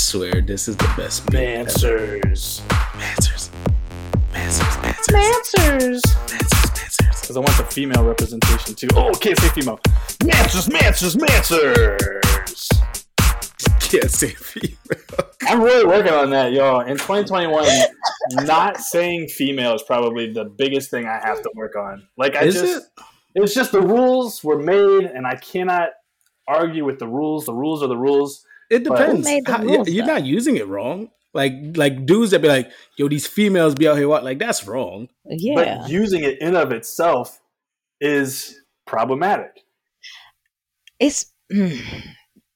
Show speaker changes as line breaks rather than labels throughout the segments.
swear this is the best meme ever.
Mansers.
Mansers. Mansers. Mansers.
Mansers.
Mansers. Mansers.
Because I want the female representation too. Oh, can't say female. Mansers, Mansers, Mansers.
Can't say female.
I'm really working on that, y'all. In 2021, not saying female is probably the biggest thing I have to work on. Like, I
Is
just,
it?
it's just the rules were made, and I cannot argue with the rules. The rules are the rules.
It depends.
Who made the
How-
rules,
you're
though?
not using it wrong. Like like dudes that be like, yo, these females be out here what like that's wrong.
Yeah.
But using it in of itself is problematic.
it's mm.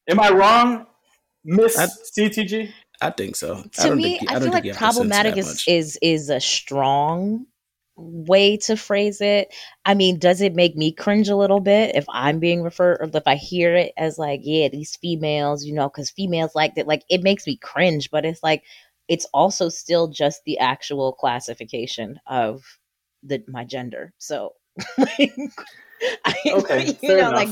Am I wrong, Miss
I-
CTG?
I think so. I
to
don't
me,
think,
I,
don't
feel like
you have to censor
problematic is, is is a strong way to phrase it. I mean, does it make me cringe a little bit if I'm being referred or if I hear it as like, yeah, these females, you know, because females like that, like it makes me cringe, but it's like it's also still just the actual classification of the my gender. So like I,
Okay,
you know, like.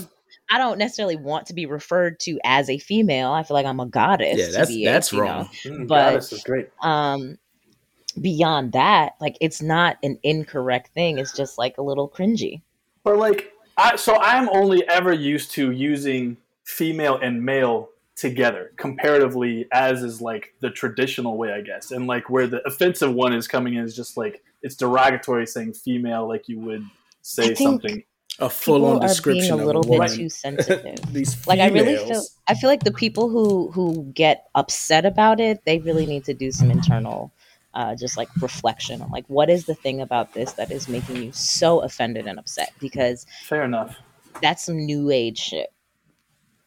I don't necessarily want to be referred to as a female. I feel like I'm a goddess.
yeah,
to
that's that's
you know,
wrong.
Mm,
But-
goddess is great.
um beyond that like it's not an incorrect thing it's just like a little cringy
But like, I so I'm only ever used to using female and male together comparatively, as is like the traditional way, I guess. And like where the offensive one is coming in is just like it's derogatory saying female, like you would say something.
A full on
People are
description
being a little
a
bit
woman.
too sensitive
These
like i really feel i feel like the people who who get upset about it they really need to do some internal uh, just like reflection on like what is the thing about this that is making you so offended and upset because
Fair enough.
that's some new age shit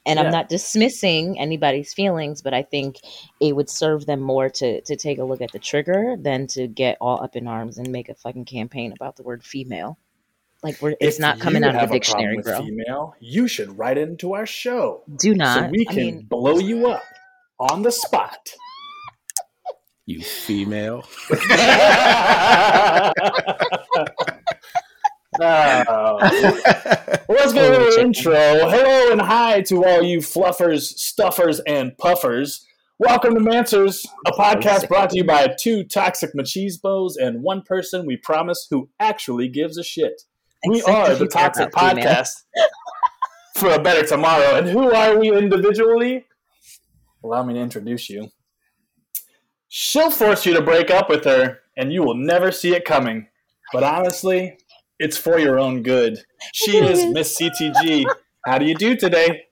and
Yeah.
i'm not dismissing anybody's feelings but i think it would serve them more to to take a look at the trigger than to get all up in arms and make a fucking campaign about the word female like we're it's
If
not coming out of the dictionary bro
Female, you should write it into our show
do not
so we
i
can
mean
blow you up on the spot.
You female.
Oh. Well, let's get a
Holy
little
chicken.
intro. Hello and hi to all you fluffers, stuffers, and puffers. Welcome to Mansers, a podcast brought to you by two toxic machismos and one person we promise who actually gives a shit. We are the Toxic. Podcast for a better tomorrow. And who are we individually? Allow me to introduce you. She'll force you to break up with her, and you will never see it coming. But honestly, it's for your own good. She is Miss CTG. How do you do today?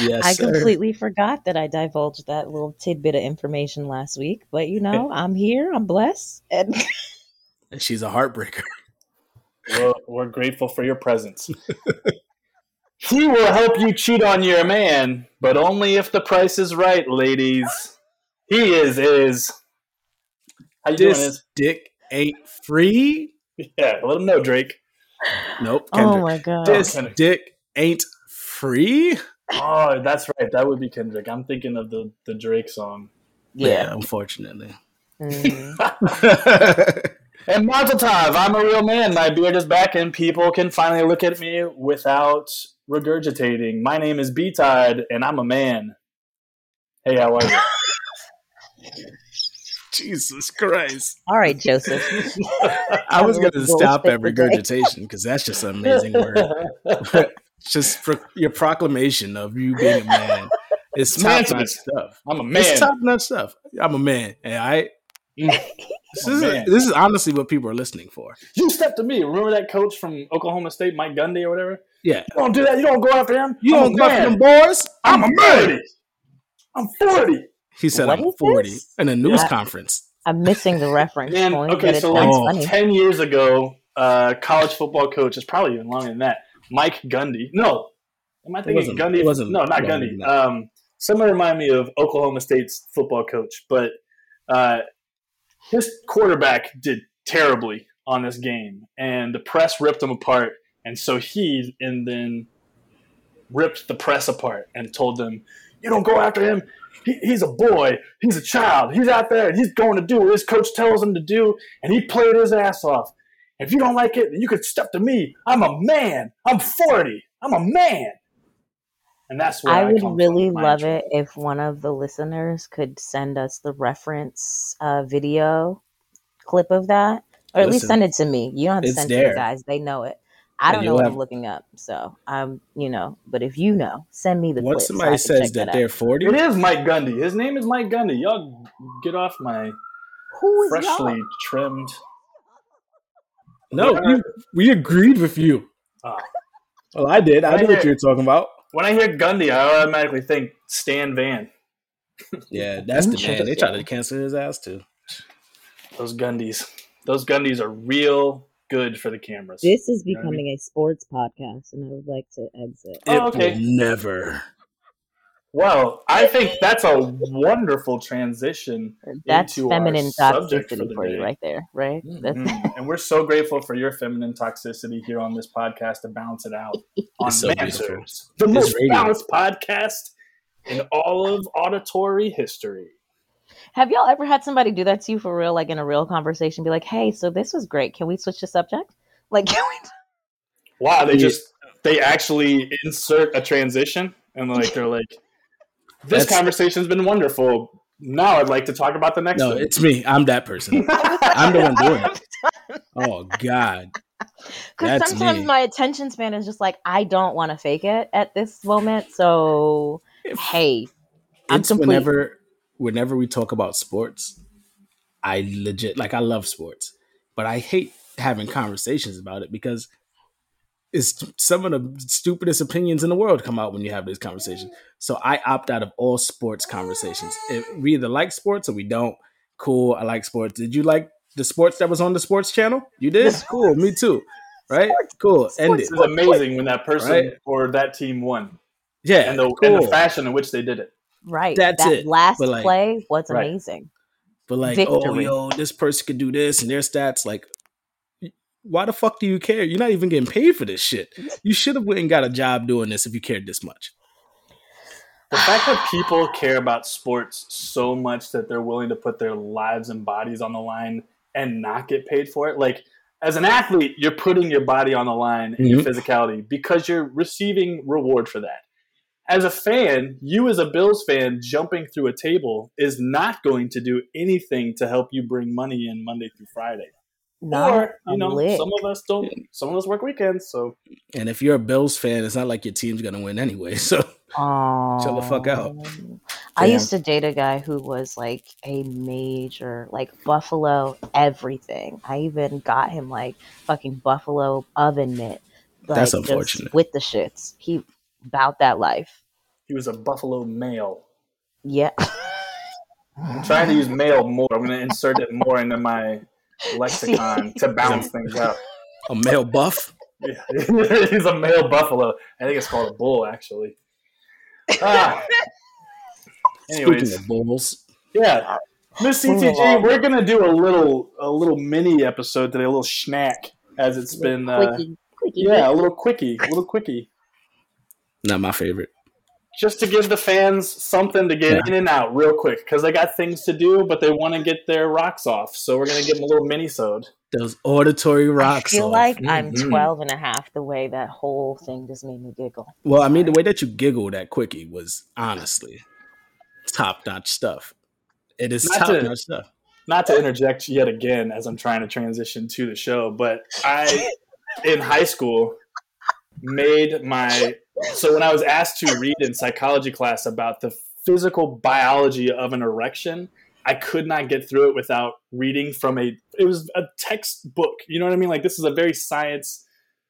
Yes,
I
sir.
completely forgot that I divulged that little tidbit of information last week, but you know, I'm here, I'm blessed, and
She's a heartbreaker.
We're, we're grateful for your presence. he will help you cheat on your man, but only if the price is right, ladies. He is is. How you doing?
This
Is
dick ain't free.
yeah. Let him know, Drake.
Nope.
oh my god,
this
Kendrick.
dick ain't free.
Oh, that's right. That would be Kendrick. I'm thinking of the the Drake song.
yeah.
unfortunately.
Mhm.
And Mazel I'm a real man. My beard is back, and people can finally look at me without regurgitating. My name is B Tide, and I'm a man. Hey, how are you?
Jesus Christ.
All right, Joseph.
I was going to stop at regurgitation because that's just an amazing word. just for your proclamation of you being a man. It's top notch
Man's-
stuff.
I'm a man.
It's top notch stuff. I'm a man. And I mm. this
I'm
is,
man.
this is honestly what people are listening for.
You step to me. Remember that coach from Oklahoma State, Mike Gundy or whatever?
Yeah.
You don't do that. You don't go after him.
You
I'm
don't go after
man.
them boys?
I'm a man. I'm 40.
He said
What
I'm 40
this?
in a news
Yeah.
conference.
I'm missing the reference.
Man,
point,
okay, so
like-
funny.
10 years ago, uh, college football coach, is probably even longer than that, Mike Gundy. No. Am I thinking
wasn't-
Gundy?
it wasn't
no, not Gundy.
than.
Um, someone remind me of Oklahoma State's football coach, but uh, his quarterback did terribly on this game, and the press ripped him apart. And so he and then ripped the press apart and told them, "You don't go after him. He, he's a boy. He's a child. He's out there and he's going to do what his coach tells him to do, and he played his ass off. If you don't like it, you could step to me. I'm a man. I'm 40. I'm a man." and that's where
I
I,
would
come
really
from,
love
intro.
it if one of the listeners could send us the reference uh, video clip of that, or at least send it to me. You don't have to
it's
send it to
there.
the guys; they know it. I don't know
you'll
what
have-
I'm looking up, so I'm, you know. But if you know, send me the clip.
Once
so
somebody
can
says
check
that, they're 40,
It is Mike Gundy. His name is Mike Gundy. Y'all get off my
who is
freshly
y'all?
trimmed.
no, we, we agreed with you.
Oh.
Well, I did. I
Right
knew what you were talking about.
When I hear Gundy, I automatically think Stan Van.
Yeah, that's the man. They tried to cancel his ass too.
Those Gundys. Those Gundys are real good for the cameras.
This is
You know what I
becoming a sports podcast, and I would like to exit.
Oh,
It
okay.
will never.
Well, I think that's a wonderful transition.
That's
into our
feminine
subject for the
for, you right there, right? That's
Mhm. and we're so grateful for your feminine toxicity here on this podcast to balance it out on
so beautiful.
The most balanced podcast in all of auditory history.
Have y'all ever had somebody do that to you for real, like in a real conversation? Be like, "Hey, so this was great. Can we switch the subject? Like, can we?"
Wow, they
Yeah.
just they actually insert a transition and like they're like, "This
That's-
conversation's been wonderful. Now I'd like to talk about the next
No,
one."
it's me. I'm that person. I'm the one doing it. Oh God.
Because sometimes
me.
my attention span is just like, I don't want to fake it at this moment. So, hey, I'm
it's
complete.
whenever whenever we talk about sports, I legit like I love sports, but I hate having conversations about it because it's some of the stupidest opinions in the world come out when you have these conversations. So I opt out of all sports conversations. If we either like sports or we don't. Cool, I like sports. Did you like the sports that was on the sports channel? You did? Cool, me too. Right? Cool. End it.
It was amazing when that person
Right.
or that team won,
Yeah.
and the
cool.
and the fashion in which they did it.
Right.
That's
that
it.
last
like-
play was
Right.
amazing.
But like, oh yo, this person could do this and their stats. Like, why the fuck do you care? You're not even getting paid for this shit. You should have went and got a job doing this if you cared this much.
The fact that people care about sports so much that they're willing to put their lives and bodies on the line and not get paid for it. Like, as an athlete, you're putting your body on the line and your mm-hmm. physicality because you're receiving reward for that. As a fan, you as a Bills fan jumping through a table is not going to do anything to help you bring money in Monday through Friday.
Not
or,
a
you know,
lick.
some of us don't, some of us work weekends. So,
And if you're a Bills fan, it's not like your team's gonna win anyway. So Chill the fuck out.
I
Damn.
used to date a guy who was like a major, like Buffalo everything. I even got him like fucking Buffalo oven mitt.
That's
like, just
unfortunate.
With the shits, he about that life.
he was a Buffalo male.
Yeah.
I'm trying to use male more. I'm going to insert it more into my lexicon to balance things out.
a male buff.
Yeah. He's a male buffalo. I think it's called a bull, actually. Ah. Anyways,
Speaking of bulls,
yeah, Miss CTG, we're gonna do a little a little mini episode today, a little snack, as it's been uh,
quickie, quickie.
yeah, a little quickie, a little quickie,
not my favorite.
just to give the fans something to get
Yeah.
in and out real quick because they got things to do, but they want to get their rocks off. So we're gonna give them a little mini sode.
Those auditory rocks.
I feel
off.
like I'm
Mhm.
12 and a half the way that whole thing just made me giggle.
Well, I mean, the way that you giggled at Quickie was honestly top notch stuff. It is top notch stuff.
not to interject yet again as I'm trying to transition to the show, but I in high school made my so when I was asked to read in psychology class about the physical biology of an erection, I could not get through it without reading from a it was a textbook. You know what I mean? Like this is a very science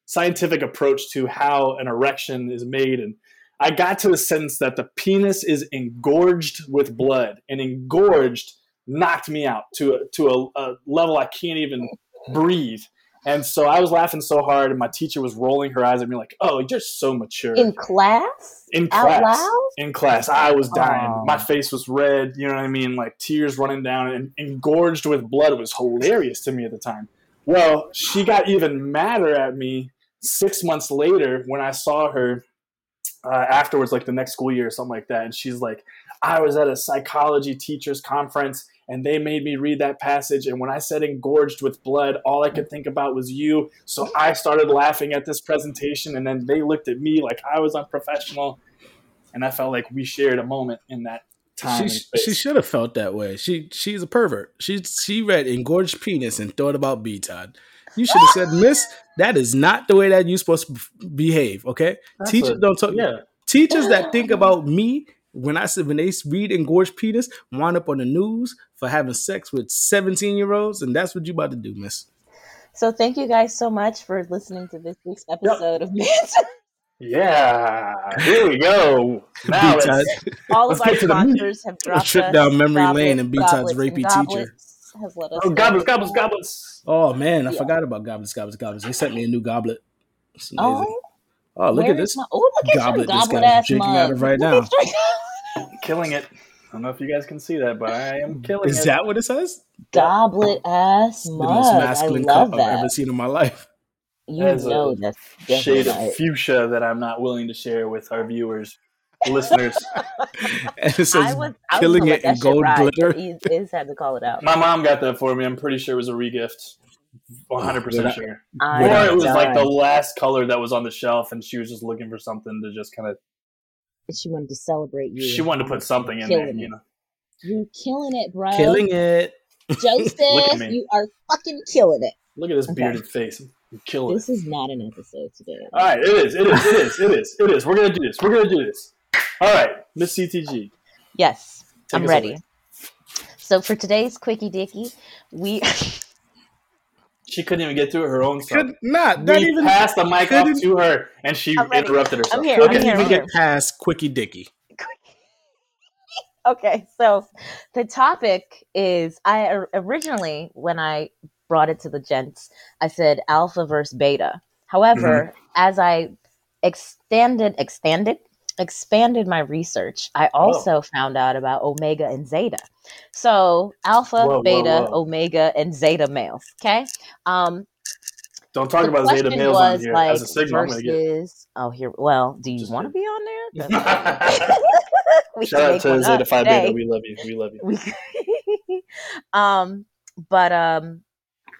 scientific approach to how an erection is made and I got to the sentence that the penis is engorged with blood and engorged knocked me out to a, to a, a level I can't even breathe. And so I was laughing so hard, and my teacher was rolling her eyes at me like, "Oh, you're so mature."
In class?
In
Out
class,
loud?
in class, I was dying.
Oh.
My face was red. You know what I mean? Like tears running down and engorged with blood. It was hilarious to me at the time. Well, she got even madder at me six months later when I saw her uh, afterwards, like the next school year or something like that. And she's like, I was at a psychology teachers conference and they made me read that passage. And when I said engorged with blood, all I could think about was you. So I started laughing at this presentation. And then they looked at me like I was unprofessional. and I felt like we shared a moment in that time.
She she should have felt that way. She she's a pervert. She she read engorged penis and thought about B Todd. You should have said, Miss, that is not the way that you're supposed to behave. Okay,
That's
teachers
a-
don't talk.
yeah.
Teachers that think about me when I said when they read engorged penis wind up on the news for having sex with 17 year olds, and that's what you about to do, Miss.
So thank you guys so much for listening to this week's episode of Man's.
Yeah, here we go. Now
B Todd.
All of
Let's
our
get to the
sponsors have dropped a
trip
us.
down memory
Goblets,
lane and B Todd's
Goblets,
rapey
and Goblets Has let us
oh,
know.
goblins, goblins, goblins.
Oh man, I
Yeah.
forgot about goblets, goblets, goblets. They sent me a new goblet. It's oh, amazing.
Oh,
Oh, look
where
at this.
My, oh, look at
goblet
your
this
goblet
guy's
ass
drinking
mug.
out of right
Look
now.
Killing it. I don't know if you guys can see that, but I am killing
Is
it.
that what it says?
Goblet ass
The
mug.
most
I
masculine
love
cup I've ever seen in my life.
You
That is a
know that's
shade
definitely
of fuchsia that I'm not willing to share with our viewers, listeners.
And it says
I was, I was
killing it in gold
ride,
glitter.
but Iz, Iz had to call it out.
My mom got that for me. I'm pretty sure it was a regift. 100 percent sure.
I
Or it was like the last color that was on the shelf, and she was just looking for something to just kind of.
She wanted to celebrate you.
She wanted to put something in there,
Killing
you know.
You're killing it, bro.
Killing it.
Joseph, you are fucking killing it.
Look at this
Okay.
bearded face. I'm killing
This is not an episode today.
All right, it is. It is. It is. It is. It is. We're gonna do this. We're gonna do this. All right, Miss CTG.
Yes,
Take
I'm ready.
away.
So for today's quickie dicky, we
She couldn't even get through her own stuff.
Could not. Not
we
even
passed the mic off to her, and she
I'm
interrupted herself.
I'm here.
couldn't
I'm here.
even
I'm
get
here.
past Quickie Dicky.
okay. So the topic is I originally when I brought it to the gents, I said alpha versus beta. However, mm-hmm. as I extended, expanded, expanded my research, I also found out about omega and zeta. So alpha,
Whoa, whoa,
beta,
whoa.
omega, and zeta males. Okay. Um,
Don't talk about Zeta males on here
like
as a signal.
Versus. Oh, here. Well, do you want to be on there?
Shout out to Zeta Phi
today.
Beta. We love you. We love you.
Um, but um,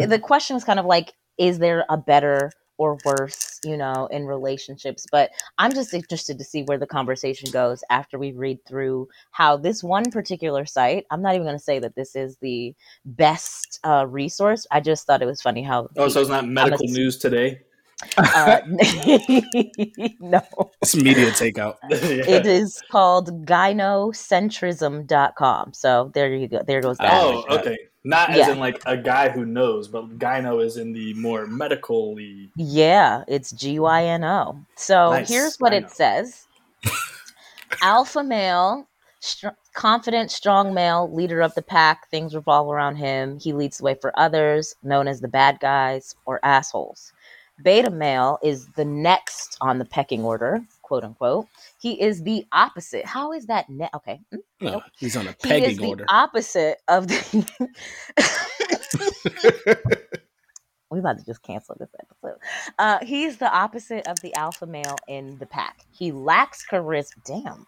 the question was kind of like, is there a better or worse, you know, in relationships? But I'm just interested to see where the conversation goes after we read through how this one particular site. I'm not even going to say that this is the best uh, resource. I just thought it was funny how.
Oh, so it's not medical
s-
news today.
uh, no.
It's media takeout.
It is called gynocentrism.com. So there you go. There goes that.
Oh, okay. Not as
Yeah.
in like a guy who knows, but gyno is in the more medically.
Yeah, it's G Y N O. So
Nice.
here's what it says Alpha male, str- confident, strong male, leader of the pack. Things revolve around him. He leads the way for others, known as the bad guys or assholes. Beta male is the next on the pecking order, quote unquote. He is the opposite. How is that? Ne- okay. mm,
Oh, he's on a pegging
He is
pegging
the
order.
opposite of the. we about to just cancel this episode. Uh, he's the opposite of the alpha male in the pack. He lacks charisma. Damn.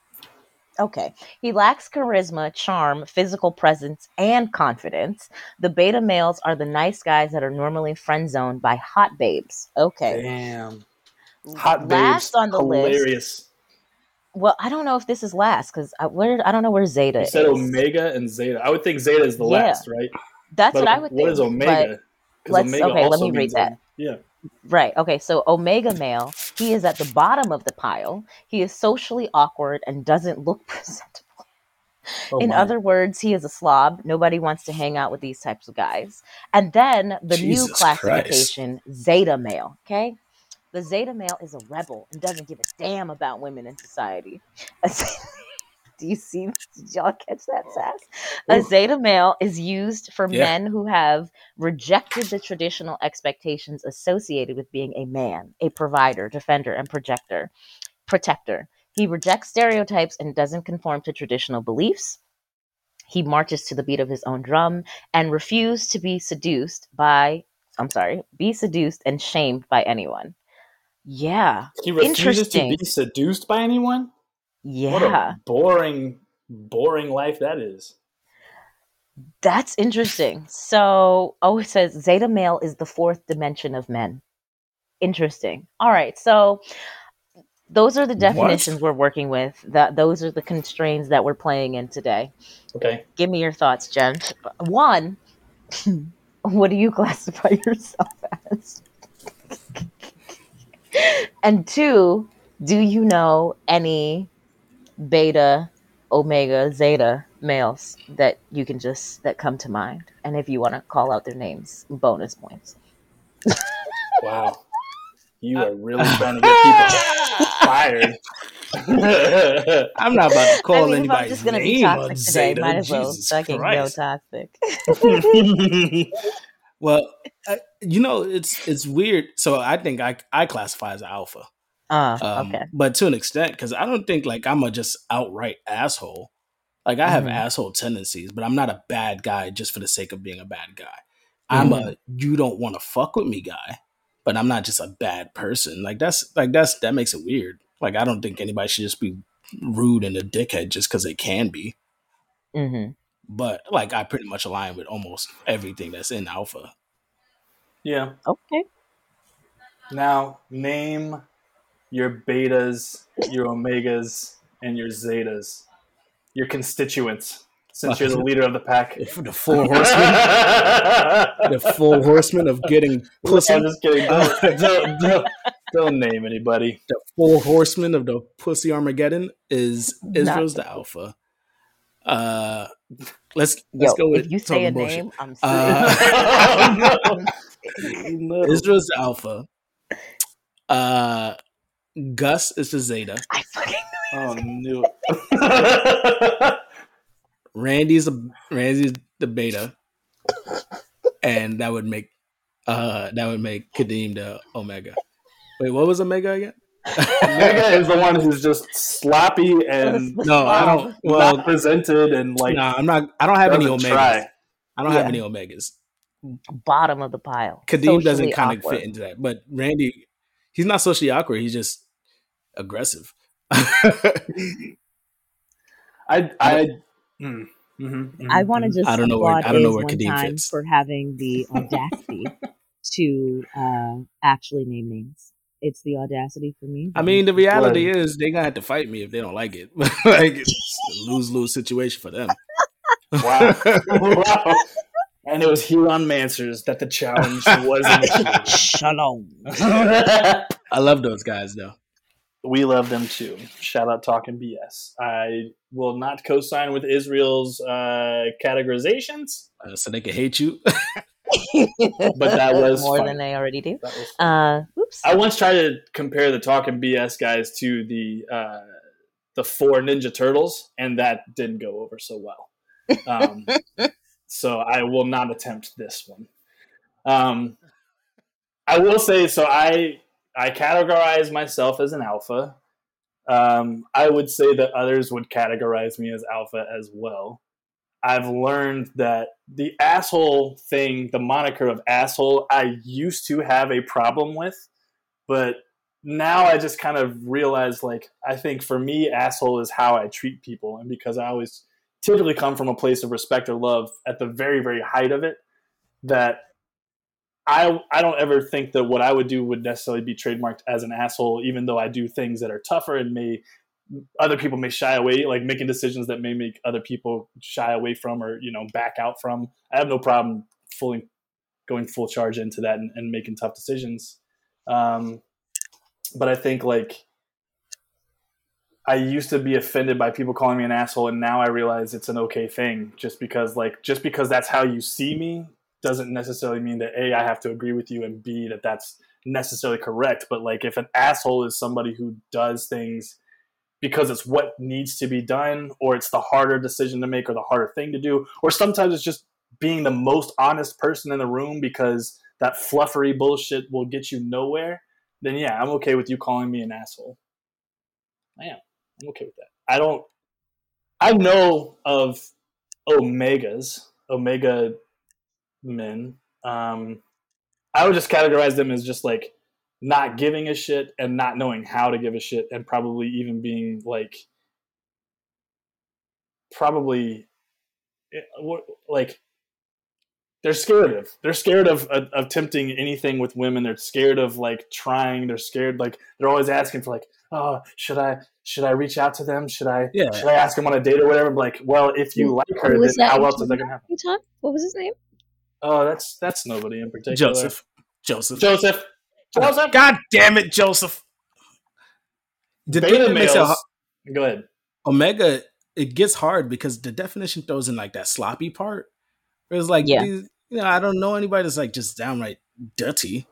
Okay. He lacks charisma, charm, physical presence, and confidence. The beta males are the nice guys that are normally friend zoned by hot babes. Okay.
Damn. Hot babes.
Last on the list. Well, I don't know if this is last because I, where I don't know where Zeta
You said
is.
Omega and Zeta. I would think Zeta is the
Yeah.
last, right?
That's
But
what I would think.
What is Omega?
Let's- okay, let me read that.
yeah.
Right. Okay. So Omega male, he is at the bottom of the pile. He is socially awkward and doesn't look presentable.
Oh,
In
my.
other words, he is a slob. Nobody wants to hang out with these types of guys. And then the
Jesus
new classification, Zeta male. Okay. The Zeta male is a rebel and doesn't give a damn about women in society. Do you see? Did y'all catch that oh. sass? A Zeta male is used for
Yeah.
men who have rejected the traditional expectations associated with being a man, a provider, defender, and projector, protector. He rejects stereotypes and doesn't conform to traditional beliefs. He marches to the beat of his own drum and refused to be seduced by, I'm sorry, be seduced and shamed by anyone. Yeah.
He refuses to be seduced by anyone? What
Yeah.
a boring, boring life that is.
That's interesting. So, oh, it says Zeta male is the fourth dimension of men. Interesting. All right. So, Those are the definitions we're working with. That those are the constraints that we're playing in today.
Okay.
Give me your thoughts, Jen. One, what do you classify yourself as? And two, do you know any beta, omega, zeta males that you can just that come to mind? And if you want to call out their names, bonus points.
Wow. You are really uh, trying to get people fired.
I'm not about to call
I mean, if I'm just gonna be
name
toxic today,
Zeta.
might as well
Jesus
fucking go
Christ.
toxic.
Well, uh, you know, it's it's weird. So I think I I classify as alpha.
Uh,
Um,
okay.
But to an extent, because I don't think like I'm a just outright asshole. Like I have
Mhm.
asshole tendencies, but I'm not a bad guy just for the sake of being a bad guy. I'm a you don't want to fuck with me guy, but I'm not just a bad person. Like that's like that's that makes it weird. Like I don't think anybody should just be rude and a dickhead just because they can be.
hmm
But like I pretty much align with almost everything that's in alpha.
yeah.
Okay.
Now name your betas, your omegas, and your zetas. Your constituents. Since you're the leader of the pack.
The full horseman. the four horsemen of getting pussy.
I'm just kidding. Don't, don't, don't, don't name anybody.
the full horseman of the pussy Armageddon is Israel's
Not-
the alpha. Uh, let's let's
Yo,
go with
if you say a
talking bullshit.
name, I'm
Uh,
serious.
No.
Israel's the alpha. Uh, Gus is the zeta.
I fucking
Oh no.
Randy's a Randy's the beta, and that would make uh that would make Kadeem the omega. Wait, what was omega again?
Omega is the one who's just sloppy and
No, I don't. Well,
not presented and like
no, I'm not. I don't have any omegas.
try.
I don't have any omegas.
bottom of the pile.
Kadeem doesn't
Socially
kind of fit into that, but Randy, he's not socially awkward. He's just aggressive.
I I mm, mhm, mhm,
I want to
mhm.
just
I don't know where-
applaud
I don't know where Kadeem
time
fits.
for having the audacity to uh, actually name names. It's the audacity for me.
I mean, the reality
Word.
is they're gonna have to fight me if they don't like it. like it's a lose lose situation for them.
Wow. wow. And it was Huron Mansers that the challenge was initiated.
Shalom.
I love those guys though.
we love them too. Shout out Talking BS. I will not co-sign with Israel's uh, categorizations.
Uh, so they can hate you.
But that was
more
fun.
than they already do.
That was fun.
Uh, oops.
I once tried to compare the Talking BS guys to the uh, the four Ninja Turtles, and that didn't go over so well. Um, so I will not attempt this one. Um, I will say so. I I categorize myself as an alpha. Um, I would say that others would categorize me as alpha as well. I've learned that the asshole thing, the moniker of asshole, I used to have a problem with, but now I just kind of realize like I think for me, asshole is how I treat people, and because I always typically come from a place of respect or love at the very, very height of it, that I I don't ever think that what I would do would necessarily be trademarked as an asshole, even though I do things that are tougher and may other people may shy away, like making decisions that may make other people shy away from or you know back out from. I have no problem fully going full charge into that and, and making tough decisions. Um, but I think like I used to be offended by people calling me an asshole, and now I realize it's an okay thing. Just because like just because that's how you see me doesn't necessarily mean that a I have to agree with you, and b that that's necessarily correct. But like if an asshole is somebody who does things because it's what needs to be done, or it's the harder decision to make, or the harder thing to do, or sometimes it's just being the most honest person in the room because that fluffery bullshit will get you nowhere. Then yeah, I'm okay with you calling me an asshole. I am. I'm okay with that. I don't. I know of omegas, omega men. Um, I would just categorize them as just like not giving a shit and not knowing how to give a shit, and probably even being like, probably, eh, like, they're scared of. They're scared of, of, of attempting anything with women. They're scared of like trying. They're scared like they're always asking for like, oh, should I should I reach out to them? Should I
Yeah.
should I ask them on a date or whatever? Like, well, if you like her, then
that
how else is
talking
that gonna happen?
You What was his name?
Oh, that's that's nobody in particular.
Joseph. Joseph.
Joseph. Joseph.
God damn it, Joseph. The thing
Beta
that makes it
males. Go ahead.
Omega, it gets hard because the definition throws in like that sloppy part. It was like,
Yeah.
these, you know, I don't know anybody that's like just downright dirty.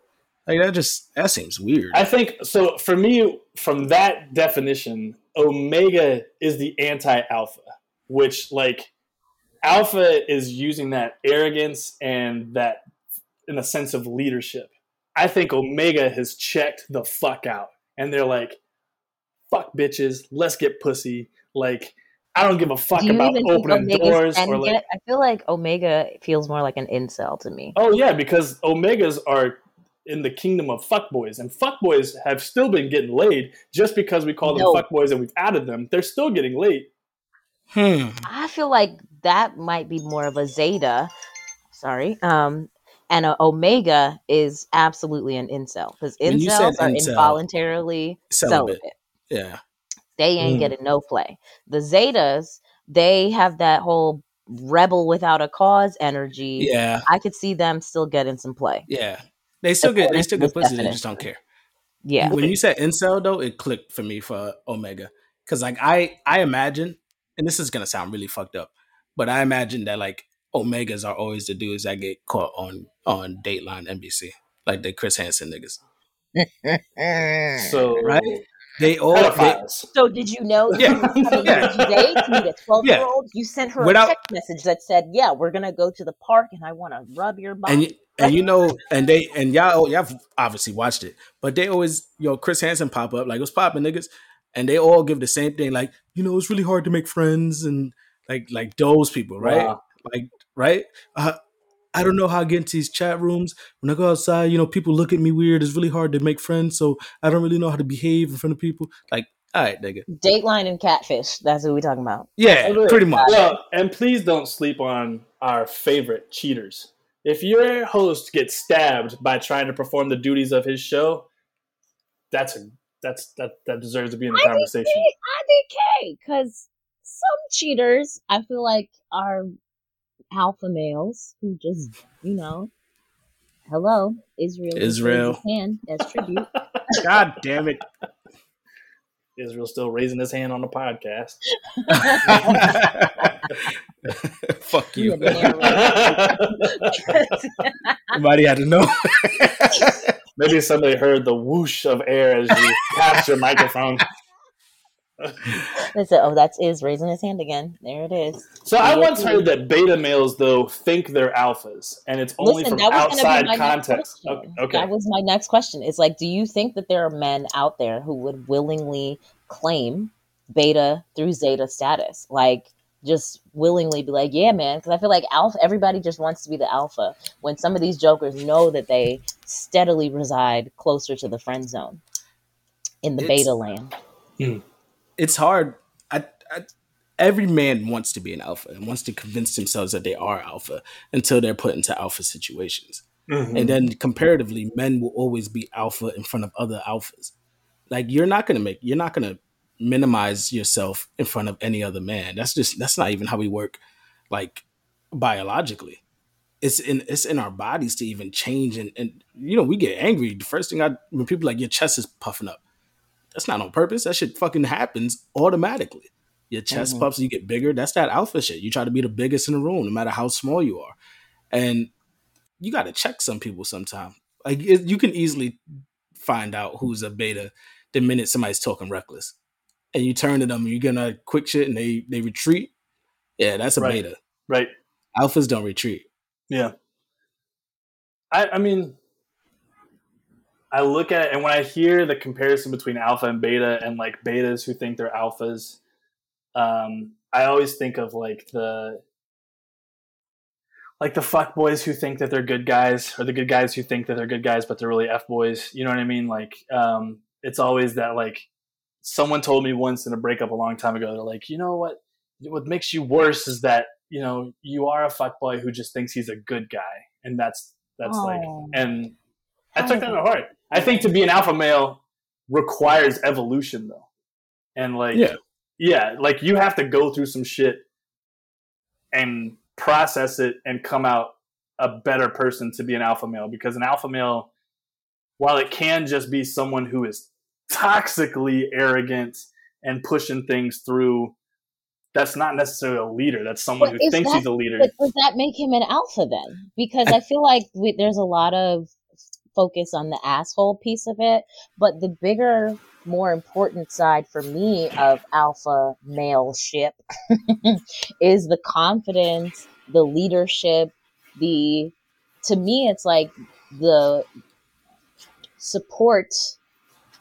Like that just that seems weird.
I think so. For me, from that definition, Omega is the anti-alpha, which like alpha is using that arrogance and that in a sense of leadership. I think Omega has checked the fuck out, and they're like, "Fuck bitches, let's get pussy." Like, I don't give a fuck
Do
about
even think
opening doors or like.
I feel like Omega feels more like an incel to me.
Oh yeah, because Omegas are in the kingdom of fuckboys, and fuckboys have still been getting laid. Just because we call them
No.
fuckboys and we've added them, they're still getting laid.
hmm.
I feel like that might be more of a Zeta. Sorry. Um, and a Omega is absolutely an incel because incels are
incel,
involuntarily
Celibate.
celibate.
Yeah.
They ain't
Mm.
getting no play. The Zetas, they have that whole rebel without a cause energy.
Yeah.
I could see them still getting some play.
Yeah. They still get they still get pussy, they just don't care.
Yeah.
When you said incel though, it clicked for me for Omega. Cause like I I imagine, and this is gonna sound really fucked up, but I imagine that like Omegas are always the dudes that get caught on on Dateline NBC. Like the Chris Hansen niggas.
So
Right? They all they.
So did you know?
Yeah.
I mean,
Yeah.
did you date to meet a twelve-year-old? You sent her
Without-
a text message that said, "Yeah, we're gonna go to the park, and I want to rub your body."
and and you know, and they and y'all oh, y'all obviously watched it, but they always yo Chris Hansen pop up like what's popping niggas, and they all give the same thing like you know it's really hard to make friends and like like those people right
Wow.
like right. Uh, I don't know how I get into these chat rooms. When I go outside, you know, people look at me weird. It's really hard to make friends, so I don't really know how to behave in front of people. Like, all right, nigga.
Dateline and catfish. That's what we're talking about.
Yeah,
Okay.
pretty much.
Well, and please don't sleep on our favorite cheaters. If your host gets stabbed by trying to perform the duties of his show, that's a that's that that deserves to be in the conversation.
IDK, because some cheaters, I feel like, are alpha males who just, you know, hello, Israel.
Israel.
his hand as tribute.
God damn it.
Israel still raising his hand on the podcast.
Fuck
You
you.
had the hand
Somebody had to know.
Maybe somebody heard the whoosh of air as you passed your microphone.
They said, "Oh, that's Iz raising his hand again. There it is."
So I once heard that beta males though think they're alphas, and it's only
Listen,
from
that was going to
outside context. Okay, okay.
That was my next question. It's like, do you think that there are men out there who would willingly claim beta through zeta status? Like, just willingly be like, yeah, man. Because I feel like alpha, everybody just wants to be the alpha when some of these jokers know that they steadily reside closer to the friend zone in the
It's-
beta land. Hmm.
It's hard. I, I, every man wants to be an alpha and wants to convince themselves that they are alpha until they're put into alpha situations.
Mhm.
And then comparatively, men will always be alpha in front of other alphas. Like you're not gonna make you're not gonna minimize yourself in front of any other man. That's just that's not even how we work like biologically. It's in it's in our bodies to even change and, and you know, we get angry. The first thing I when people like your chest is puffing up. That's not on purpose. That shit fucking happens automatically. Your chest
Mhm.
puffs, you get bigger. That's that alpha shit. You try to be the biggest in the room, no matter how small you are. And you got to check some people sometime. Like it, you can easily find out who's a beta the minute somebody's talking reckless, and you turn to them, and you get a quick shit, and they they retreat. Yeah, that's a
Right.
beta.
right.
Alphas don't retreat.
Yeah. I, I mean, I look at it, and when I hear the comparison between alpha and beta, and like betas who think they're alphas, um, I always think of like the like the fuck boys who think that they're good guys, or the good guys who think that they're good guys, but they're really f boys. You know what I mean? Like, um, it's always that like someone told me once in a breakup a long time ago. They're like, you know what? What makes you worse is that you know, you are a fuck boy who just thinks he's a good guy, and that's that's oh. like, and I took that to heart. I think to be an alpha male requires evolution, though, and like, yeah, yeah, like you have to go through some shit and process it and come out a better person to be an alpha male. Because an alpha male while it can just be someone who is toxically arrogant and pushing things through that's not necessarily a leader. That's someone but who thinks that, he's a leader.
does that make him an alpha then? Because i feel like we, there's a lot of focus on the asshole piece of it but the bigger more important side for me of alpha male ship is the confidence the leadership the to me it's like the support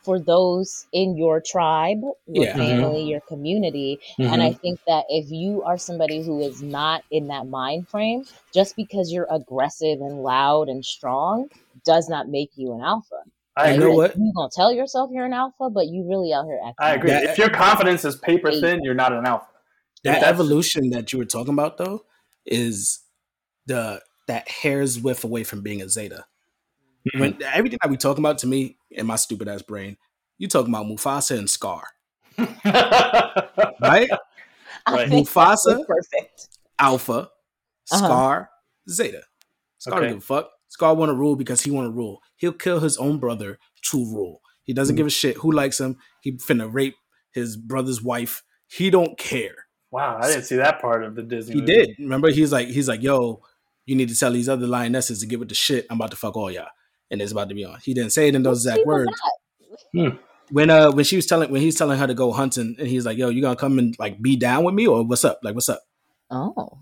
for those in your tribe, your yeah. family, mm-hmm. your community. Mm-hmm. And I mm-hmm. think that if you are somebody who is not in that mind frame, just because you're aggressive and loud and strong does not make you an alpha.
I know what
you're gonna tell yourself you're an alpha, but you really out here acting.
I agree. That, if your confidence is paper thin, you're not an alpha.
That evolution that you were talking about, though, is the that hair's width away from being a zeta. Mm-hmm. When everything that we talking about to me in my stupid ass brain, you talking about Mufasa and Scar, right? right. Mufasa, perfect. Alpha, uh-huh. Scar, Zeta. Scar okay. don't give a fuck. Scar want to rule because he want to rule. He'll kill his own brother to rule. He doesn't mm-hmm. give a shit who likes him. He finna rape his brother's wife. He don't care.
Wow, I didn't see that part of the Disney.
He movie. did. Remember, he's like, he's like, yo, you need to tell these other lionesses to get with the shit. I'm about to fuck all y'all, and it's about to be on. He didn't say it in those exact words. Hmm. When uh when she was telling when he's telling her to go hunting, and he's like, "Yo, you gonna come and like be down with me, or what's up? Like, what's up?"
Oh.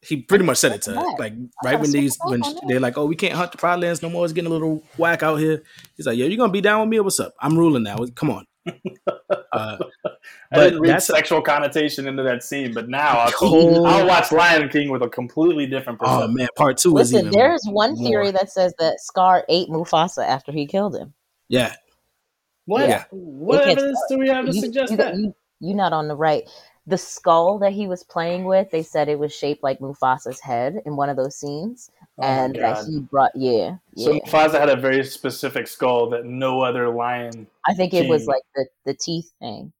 He pretty much said it to her, like right when these when they're like, "Oh, we can't hunt the pride lands no more. It's getting a little whack out here." He's like, "Yo, you gonna be down with me, or what's up? I'm ruling now. Come on."
Uh, I didn't read sexual connotation into that scene, but now I'll, I'll, watch Lion King with a completely different perspective.
Oh man, part two
Listen,
is
there's one more. theory that says that Scar ate Mufasa after he killed him.
Yeah.
What? Yeah. What evidence do we have to you, suggest
you,
that?
You, you're not on the right. The skull that he was playing with, they said it was shaped like Mufasa's head in one of those scenes. Oh and that he brought, yeah,
yeah. So Mufasa had a very specific skull that no other lion.
I think it was like the, the teeth thing.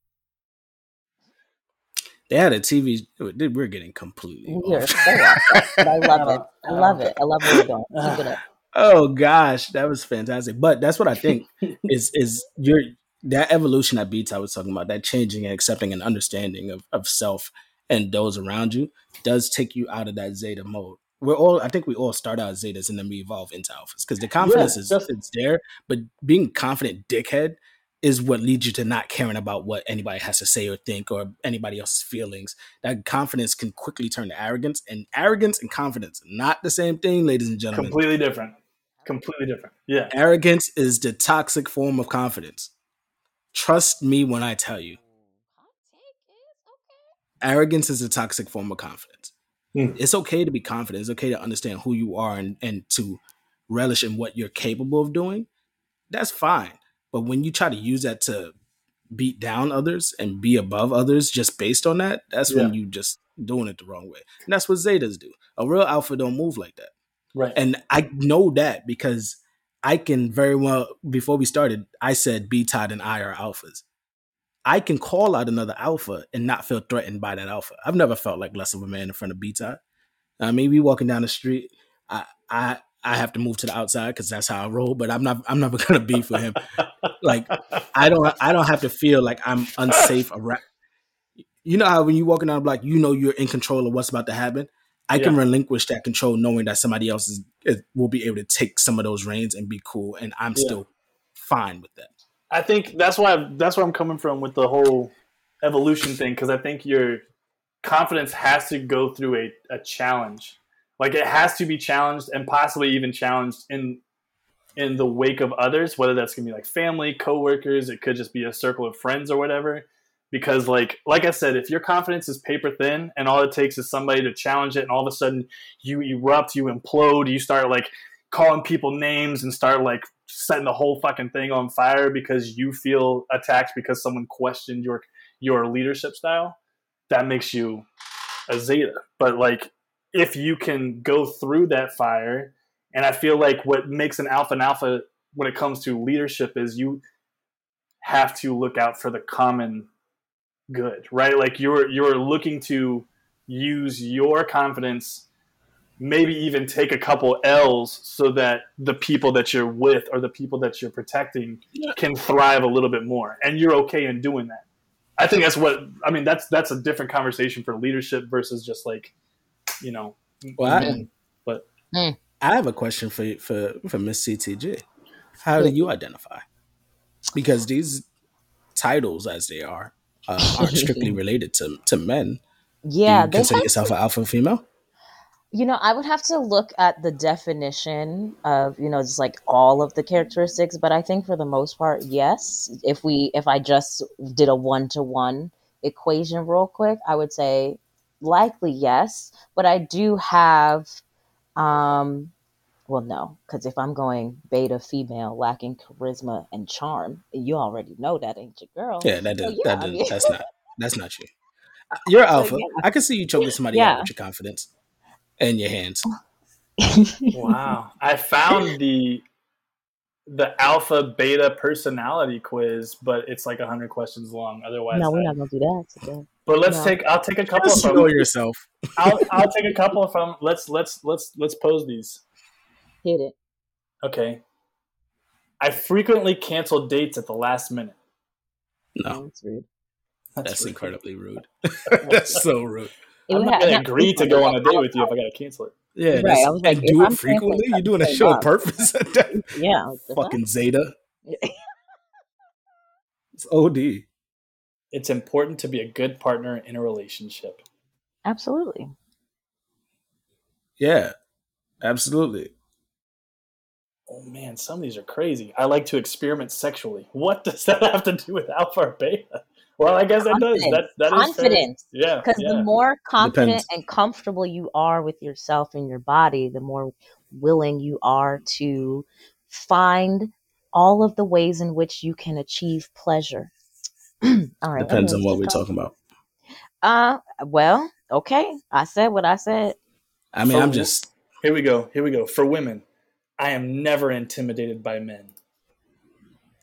They had a TV. We're getting completely.
We're so off, but I love it. I love it. I love where you're going. Keep it up.
Oh gosh, that was fantastic. But that's what I think is is your that evolution that Beats I was talking about, that changing and accepting and understanding of, of self and those around you does take you out of that zeta mode. We're all I think we all start out as zetas and then we evolve into alphas because the confidence yeah, is it's there, but being confident dickhead is what leads you to not caring about what anybody has to say or think or anybody else's feelings. That confidence can quickly turn to arrogance, and arrogance and confidence not the same thing, ladies and gentlemen.
Completely different. Completely different. Yeah.
Arrogance is the toxic form of confidence. Trust me when I tell you. Arrogance is a toxic form of confidence. Mm. It's okay to be confident. It's okay to understand who you are and, and to relish in what you're capable of doing. That's fine. But when you try to use that to beat down others and be above others just based on that, that's yeah. when you just doing it the wrong way. And that's what Zetas do. A real alpha don't move like that.
Right.
And I know that because I can very well before we started, I said B Todd and I are alphas. I can call out another alpha and not feel threatened by that alpha. I've never felt like less of a man in front of B Todd. I mean, we walking down the street, I I I have to move to the outside because that's how I roll. But I'm not. I'm never gonna be for him. like I don't. I don't have to feel like I'm unsafe around. You know how when you walking down the block, you know you're in control of what's about to happen. I yeah. can relinquish that control, knowing that somebody else is, is, will be able to take some of those reins and be cool, and I'm yeah. still fine with that.
I think that's why that's where I'm coming from with the whole evolution thing because I think your confidence has to go through a, a challenge like it has to be challenged and possibly even challenged in in the wake of others, whether that's gonna be like family, coworkers, it could just be a circle of friends or whatever. Because like like I said, if your confidence is paper thin and all it takes is somebody to challenge it and all of a sudden you erupt, you implode, you start like calling people names and start like setting the whole fucking thing on fire because you feel attacked because someone questioned your your leadership style, that makes you a Zeta. But like, if you can go through that fire, and I feel like what makes an alpha and alpha when it comes to leadership is you have to look out for the common good, right? Like you're you're looking to use your confidence maybe even take a couple L's so that the people that you're with or the people that you're protecting can thrive a little bit more. And you're okay in doing that. I think that's what I mean. That's that's a different conversation for leadership versus just like, you know,
Well, I-
but
I have a question for for for Miss CTG. How do you identify? Because these titles, as they are, uh, aren't strictly related to to men.
Yeah,
do you consider
have
yourself an alpha female?
You know, I would have to look at the definition of, you know, just like all of the characteristics, but I think for the most part, yes. If we if I just did a one-to-one equation real quick, I would say likely yes, but I do have um well no, cuz if I'm going beta female lacking charisma and charm, you already know that ain't your girl.
Yeah, that,
So,
is,
yeah,
that
I
is-
mean-
that's not that's not you. You're alpha.
yeah.
I can see you choking somebody
Yeah.
out with your confidence and your hands.
wow, I found the the alpha beta personality quiz, but it's like hundred questions long. Otherwise,
no, we're
I-
not going to do that today.
but let's
no.
take. I'll take a couple
Just
from.
know yourself.
I'll, I'll take a couple from. Let's let's let's let's pose these.
Hit it.
Okay. I frequently cancel dates at the last minute.
No,
That's rude.
that's
rude.
incredibly rude. that's so rude.
It
I'm not gonna agree to go on a date with you if I gotta cancel it.
Yeah,
Right,
that's-
I was like,
and
if
do
I'm
it frequently. You're doing a show on purpose.
Yeah.
Fucking Zeta. It's OD.
It's important to be a good partner in a relationship.
Absolutely.
Yeah, absolutely.
Oh man, some of these are crazy. I like to experiment sexually. What does that have to do with alpha or beta? Well, I guess that does. That that is fair.
Confidence.
Yeah,
Because
yeah.
the more confident
Depends.
and comfortable you are with yourself and your body, the more willing you are to find all of the ways in which you can achieve pleasure. all right.
Depends on what we're talking about.
Uh, well, okay. I said what I said.
I mean,
For
I'm
wh-
just
Here we go. Here we go. For women, I am never intimidated by men.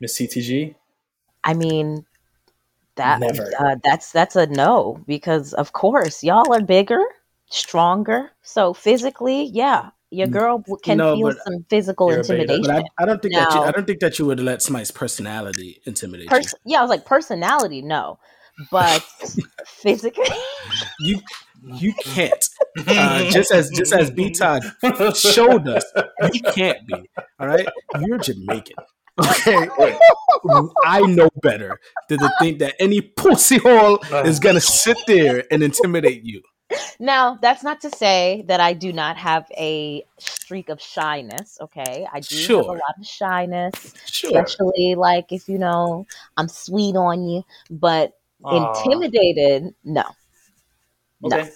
Miss CTG,
I mean, that. Uh, that's that's a no because of course y'all are bigger, stronger. So physically, yeah, your girl can
no,
feel some physical intimidation.
But I, I don't think that you, I don't think that you would let somebody's personality intimidate
Pers- yeah, I was like personality, no, but physically,
you. You you can't. Uh, just as just as B Todd showed us, you can't be. All right, you're Jamaican. Okay, I know better than to think that any pussy hole is gonna sit there and intimidate you.
now that's not to say that I do not have a streak of shyness. Okay, I do have a lot of shyness,
Sure.
especially like if you know I'm sweet on you, but
Aw.
intimidated, no, no.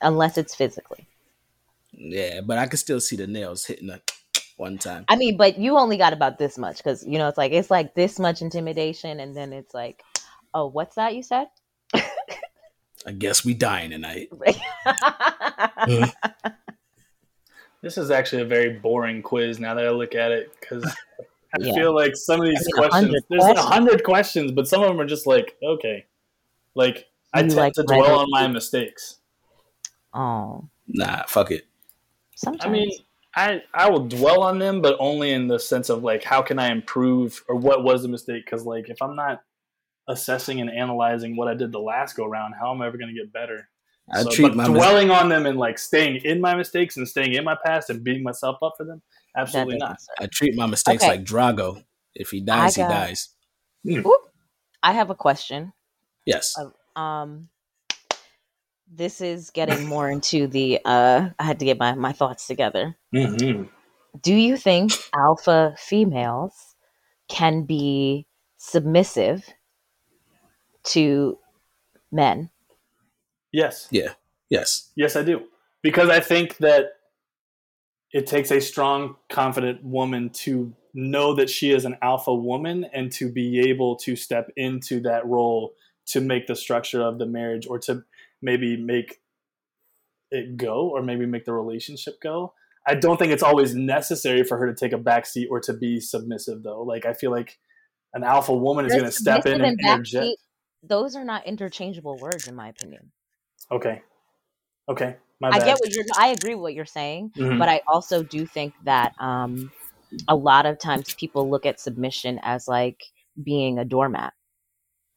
Unless it's physically.
Yeah, but I can still see the nails hitting a one time.
I mean, but you only got about this much because you know it's like it's like this much intimidation, and then it's like, oh, what's that you said?
I guess we dying tonight.
This is actually a very boring quiz now that I look at it because I
Yeah.
feel like some of these
I mean,
questions, there's a hundred questions, but some of them are just like, okay. Like, I
You
tend
like
to dwell on my mistakes.
oh,
Nah, fuck it.
sometimes.
I mean, I, I will dwell on them, but only in the sense of like, how can I improve or what was the mistake? Because, like, if I'm not assessing and analyzing what I did the last go round, how am I ever going to get better?
I
So,
treat
but
my mis-
dwelling on them and like staying in my mistakes and staying in my past and beating myself up for them, absolutely
doesn't
not.
I treat my mistakes
Okay.
like Drago. If he dies,
got-
he dies.
I have a question.
Yes.
Um, this is getting more into the. Uh, I had to get my my thoughts together.
Mm-hmm.
Do you think alpha females can be submissive to men?
Yes. Yeah.
Yes.
Yes, I do. Because I think that it takes a strong, confident woman to know that she is an alpha woman and to be able to step into that role to make the structure of the marriage or to maybe make it go or maybe make the relationship go. I don't think it's always necessary for her to take a backseat or to be submissive though. Like I feel like an alpha woman is going to step in and interject.
those are not interchangeable words, in my opinion.
Okay. Okay. My
I get what you're. I agree with what you're saying,
Mhm.
but I also do think that um, a lot of times people look at submission as like being a doormat,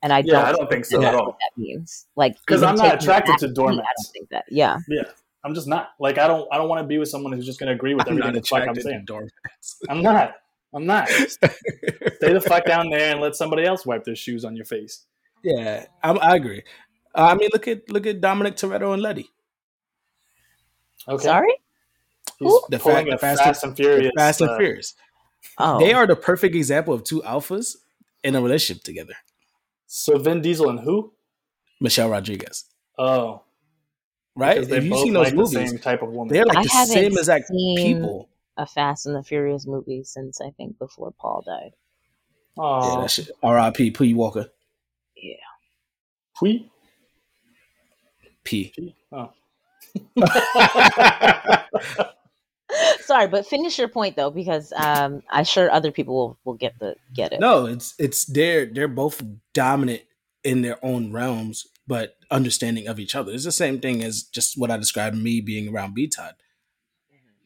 and I
Yeah,
don't.
I don't think so at all.
What that means, like because
I'm not attracted to
backseat, I
doormats.
don't think that. Yeah,
Yeah. I'm just not. Like I don't I don't want to be with someone who's just going to agree with
I'm
everything
not
the fuck I'm
attracted to
saying.
doormats.
I'm not. I'm not. Stay the fuck down there and let somebody else wipe their shoes on your face.
yeah, I'm, I agree. Uh, I mean, look at look at Dominic Toretto and Letty.
Okay.
sorry.
He's
The fa-
a
Fast
Fast,
and-
and Furious.
Fast and
uh,
Furious.
Oh,
They are the perfect example of two alphas in a relationship together.
So Vin Diesel and who?
Michelle Rodriguez,
Oh,
right?
because they
If you've seen those
like the
movies,
same type of woman.
they're like
I
the
haven't
same exact
seen-
people.
a Fast and the Furious movie since I think before Paul died.
Yeah,
Oh,
that shit. R.I.P. P. Walker. Yeah.
Pui?
P.
Oh.
Sorry, but finish your point though, because um, I'm sure other people will, will get the get it.
No, it's it's they're they're both dominant in their own realms, but understanding of each other. It's the same thing as just what I described me being around B Todd.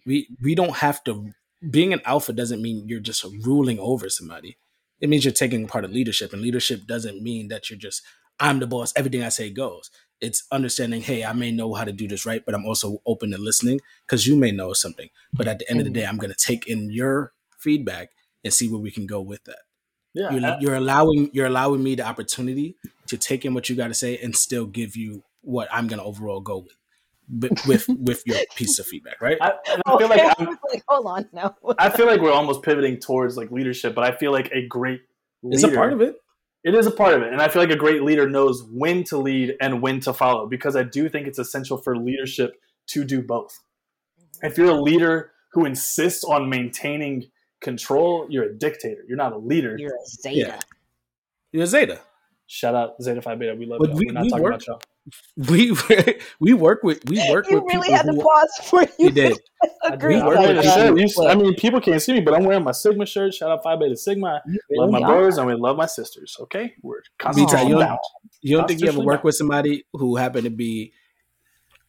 We we don't have to being an alpha doesn't mean you're just ruling over somebody. It means you're taking part of leadership, and leadership doesn't mean that you're just I'm the boss. Everything I say goes. It's understanding. Hey, I may know how to do this right, but I'm also open to listening because you may know something. But at the end of the mm-hmm. day, I'm going to take in your feedback and see where we can go with that
yeah.
you're, you're allowing you're allowing me the opportunity to take in what you got to say and still give you what I'm going to overall go with with with, with your piece of feedback, right?
I, I feel like I'm,
Like, hold on, no.
I feel like we're almost pivoting towards like leadership, but I feel like a great
it's a part of it.
It is a part of it, and I feel like a great leader knows when to lead and when to follow because I do think it's essential for leadership to do both. Mm-hmm. If you're a leader who insists on maintaining control, you're a dictator. You're not a leader.
You're a Zeta.
Yeah. You're a Zeta.
Shout out Zeta Phi Beta. We love
But
y'all.
we-
We're not
we
talking
work-
about y'all.
We we work with we work with.
You
with
really
people
had to pause for you.
you did.
Agree.
We work
I,
with people-
you- I mean, people can't see me, but I'm wearing my Sigma shirt. Shout out Phi Beta Sigma.
You
Love
really
my brothers and we love my sisters. Okay, we're
B-Ty,
constantly
you don't- You don't think you ever
Constitutionally
work with somebody who happened to be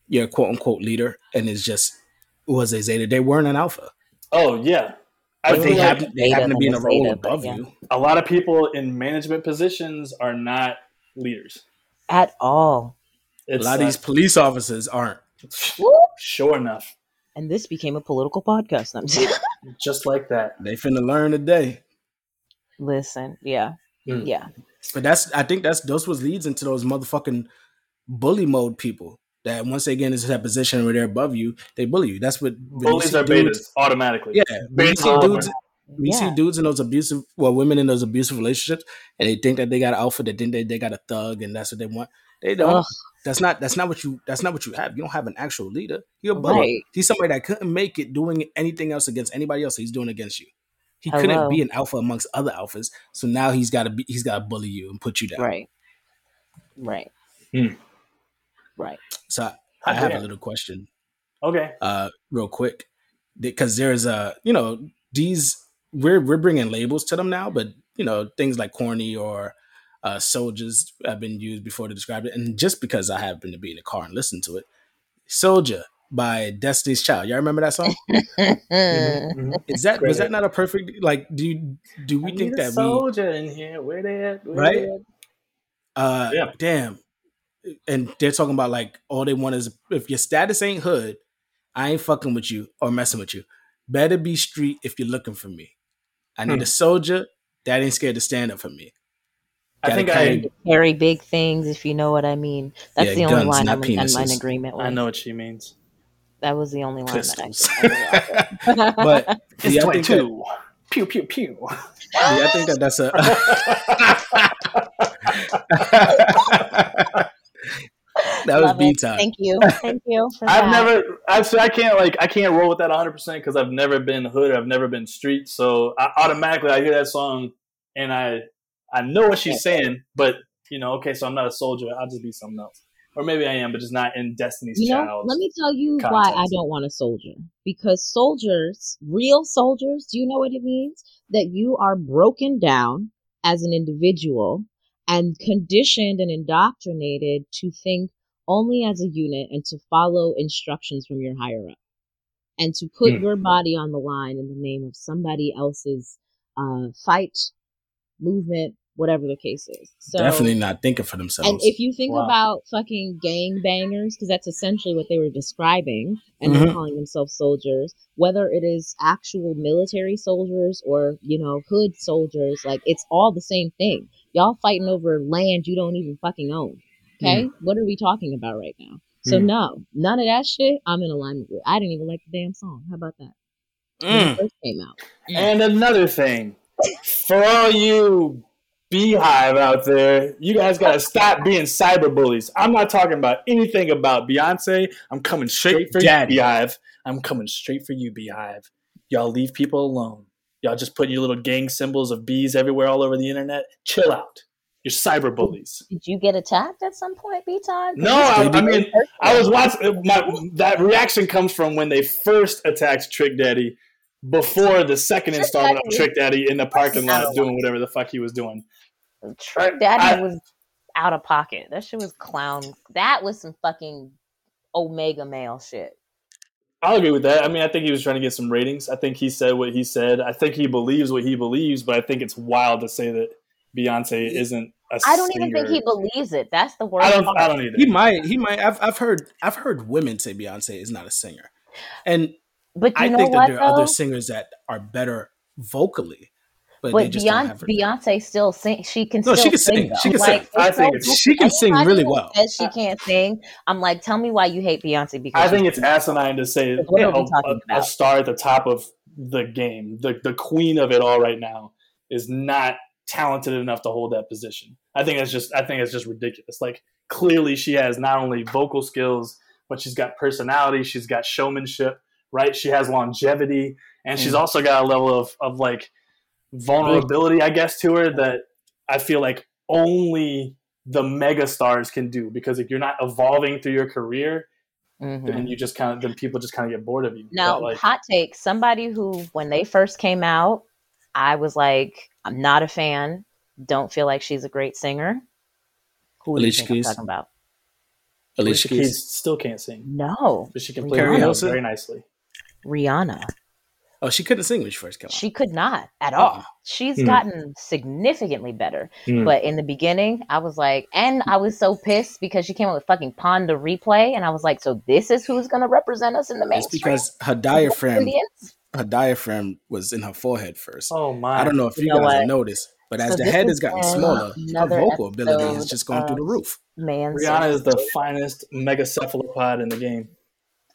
your quote unquote leader and is just was a Zeta? They weren't an alpha,
Oh yeah, I
but they
like
happen they happen to be in a role
Zeta,
above
yeah.
you.
a lot of people in management positions are not leaders.
At all.
A
It's
lot of these police officers aren't.
sure enough,
And this became a political podcast. I'm just-
just like that.
They finna learn today.
Listen, yeah,
Mm.
yeah.
But that's I think that's those was leads into those motherfucking bully mode people that once they get into that position where they're above you, they bully you. That's what when you
Bullies are
dudes-
betas automatically.
Yeah, when you
Betas
see dudes,
automatic.
when you see dudes in those abusive, well, women in those abusive relationships, and they think that they got an alpha, they think they, they got a thug, and that's what they want. They don't.
Ugh.
That's not. That's not what you. That's not what you have. You don't have an actual leader. You're a bully.
Right.
He's somebody that couldn't make it doing anything else against anybody else. He's doing against you. He
Hello.
couldn't be an alpha amongst other alphas. So now he's got to be. He's got to bully you and put you down.
Right. Right.
Hmm.
Right.
So I, I have a little question,
Okay.
uh, real quick, because there's a you know these we're we're bringing labels to them now, but you know things like corny or uh, soldiers have been used before to describe it, and just because I happen to be in the car and listen to it, "Soldier" by Destiny's Child. Y'all remember that song?
Mhm, mhm.
Is that
Great.
was that not a perfect like? Do you, do we
I
think
need a
that we
soldier in here? Where they at? Where
Right?
they at?
uh
Yeah.
damn and they're talking about like all they want is if your status ain't hood i ain't fucking with you or messing with you better be street if you're looking for me i need
Hmm.
a soldier that ain't scared to stand up for me
I think I
Carry big things, if you know what I mean. That's
Yeah,
the only
guns,
line I'm, I'm in
penises.
agreement with.
I know what she means.
That was the only line
Pistols.
that I.
but
It's
yeah, I that,
22. Pew pew pew.
yeah, I think that that's a that was
Love
b time
Thank you. Thank you for
I've
that.
never, I've, so I can't like, I can't roll with that 100 percent because I've never been hood, I've never been street. So I, automatically, I hear that song and I, I know what she's saying, but You know, okay, so I'm not a soldier. I'll just be something else. Or maybe I am, but just not in Destiny's
You know,
Child.
let me tell you why I don't want a soldier. Because soldiers, real soldiers, do you know what it means? That you are broken down as an individual and conditioned and indoctrinated to think only as a unit and to follow instructions from your higher up and to put
Hmm.
your body on the line in the name of somebody else's uh, fight, movement, whatever the case is. So
Definitely not thinking for themselves.
and if you think
Wow.
about fucking gang bangers, because that's essentially what they were describing, and they're
Mhm.
calling themselves soldiers, whether it is actual military soldiers or, you know, hood soldiers, like it's all the same thing. Y'all fighting over land you don't even fucking own. Okay? What are we talking about right now? So
Mm.
no, none of that shit I'm in alignment with. I didn't even like the damn song. How about that? When
Mm.
it first came out.
And another thing, for all you BeyHive out there, you guys gotta stop being cyber bullies. I'm not talking about anything about Beyonce. I'm coming straight for
Daddy.
you, BeyHive. I'm coming straight for you, BeyHive. Y'all leave people alone. Y'all just put your little gang symbols of bees everywhere all over the internet. Chill out. You're cyber bullies.
Did you get attacked at some point, B time?
No, I, I mean, I was watching. My that reaction comes from when they first attacked Trick Daddy before the second
Trick
installment of Trick Daddy in the parking lot doing whatever the fuck he was doing.
Trick Daddy
I-
was out of pocket. That shit was clown. That was some fucking Omega male shit.
I'll agree with that. I mean, I think he was trying to get some ratings. I think he said what he said. I think he believes what he believes, but I think it's wild to say that Beyonce isn't a
I don't even think he believes it. That's the worst
I don't.
part.
I don't either.
he might. He might. I've I've heard. I've heard women say Beyonce is not a singer, and
But you
I
know
think
what
that there are
though?
other singers that are better vocally, but, they
But
just don't
Beyonce,
have.
Beyonce still sing. She can
No,
still
she can
sing.
sing. She can
like,
sing.
I
it's
think it's-
she can sing really well.
Says she can't sing. I'm like, tell me why you hate Beyonce because
I think it's asinine to say
What are we
a, a- a star at the top of the game, the the queen of it all right now, is not talented enough to hold that position. I think it's just I think it's just ridiculous. Like clearly she has not only vocal skills, but she's got personality, she's got showmanship, right? She has longevity, and she's
Mm.
also got a level of of like vulnerability, I guess, to her that I feel like only the mega stars can do because if you're not evolving through your career,
Mhm.
then you just kind of then people just kind of get bored of you.
Now,
like,
hot take: somebody who, when they first came out, I was like, I'm not a fan. Don't feel like she's a great singer. Who do you
Alicia
think I'm
Keys.
talking about?
Alicia
Alicia
Keys.
Keys still can't sing,
No,
but she can play
Carrie
the piano very nicely.
Rihanna.
Oh, she couldn't sing when she first came out.
She could not at all.
Uh-uh.
She's
Hmm.
gotten significantly better.
Hmm.
But in the beginning, I was like, and I was so pissed because she came up with fucking Pon de Replay, and I was like, so this is who's going to represent us in the
It's
mainstream?
because her diaphragm, her diaphragm was in her forehead first.
Oh my!
I don't know if
You
you,
know
guys
what?
have noticed, but as
So
the head
has
has gotten smaller, her vocal ability has just gone through the roof.
Man,
Rihanna is the finest megacephalopod in the game.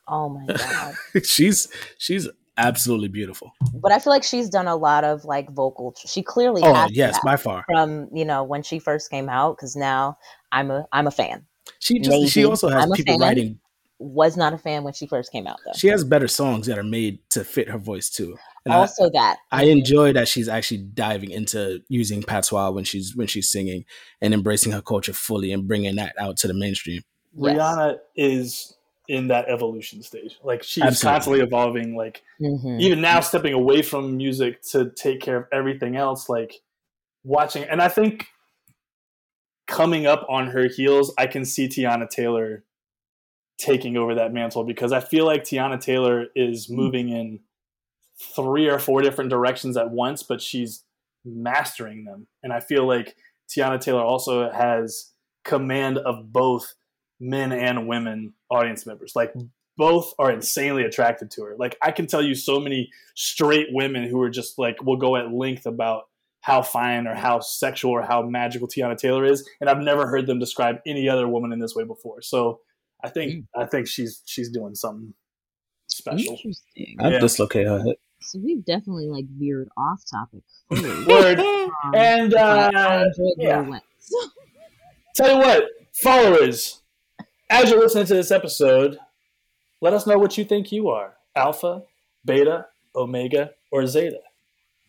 oh my god!
she's she's absolutely beautiful.
but I feel like she's done a lot of like vocal. She clearly
Oh
has
yes,
that
by far.
from you know when she first came out. Because now I'm a I'm a fan.
She just she also has
I'm a
people writing.
Was not a fan when she first came out though.
She has better songs that are made to fit her voice too. And I,
also that
I enjoy that she's actually diving into using patois when she's when she's singing and embracing her culture fully and bringing that out to the mainstream.
Yes.
Rihanna is in that evolution stage. Like she's
Absolutely.
constantly evolving. Like
Mhm.
even now, stepping away from music to take care of everything else. Like watching, and I think coming up on her heels, I can see Teyana Taylor taking over that mantle because I feel like Teyana Taylor is moving in three or four different directions at once, but she's mastering them. And I feel like Teyana Taylor also has command of both men and women audience members. Like both are insanely attracted to her. Like I can tell you so many straight women who are just like will go at length about how fine or how sexual or how magical Teyana Taylor is, and I've never heard them describe any other woman in this way before. So I think I think she's she's doing something special.
Interesting.
I
Yeah.
dislocate her hip.
So we've definitely like veered off topic.
Word.
Um,
And uh, yeah. Tell you what, followers, as you're listening to this episode, let us know what you think you are alpha, beta, omega, or zeta.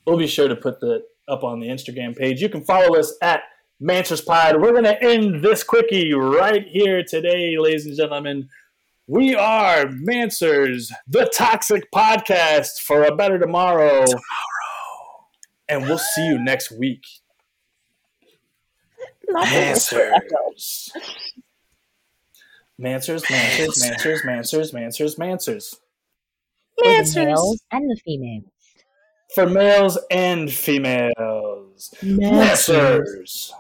We'll be sure to put that up on the Instagram page. You can follow us at Mansers Pod. We're going to end this quickie right here today, ladies and gentlemen. We are Mansers, the Toxic Podcast for a better tomorrow. Tomorrow. And we'll see you next week. Mansers. Mansers, Mansers, Mansers, Mansers, Mansers, Mansers.
Mansers. and the females.
For males and females. Mansers.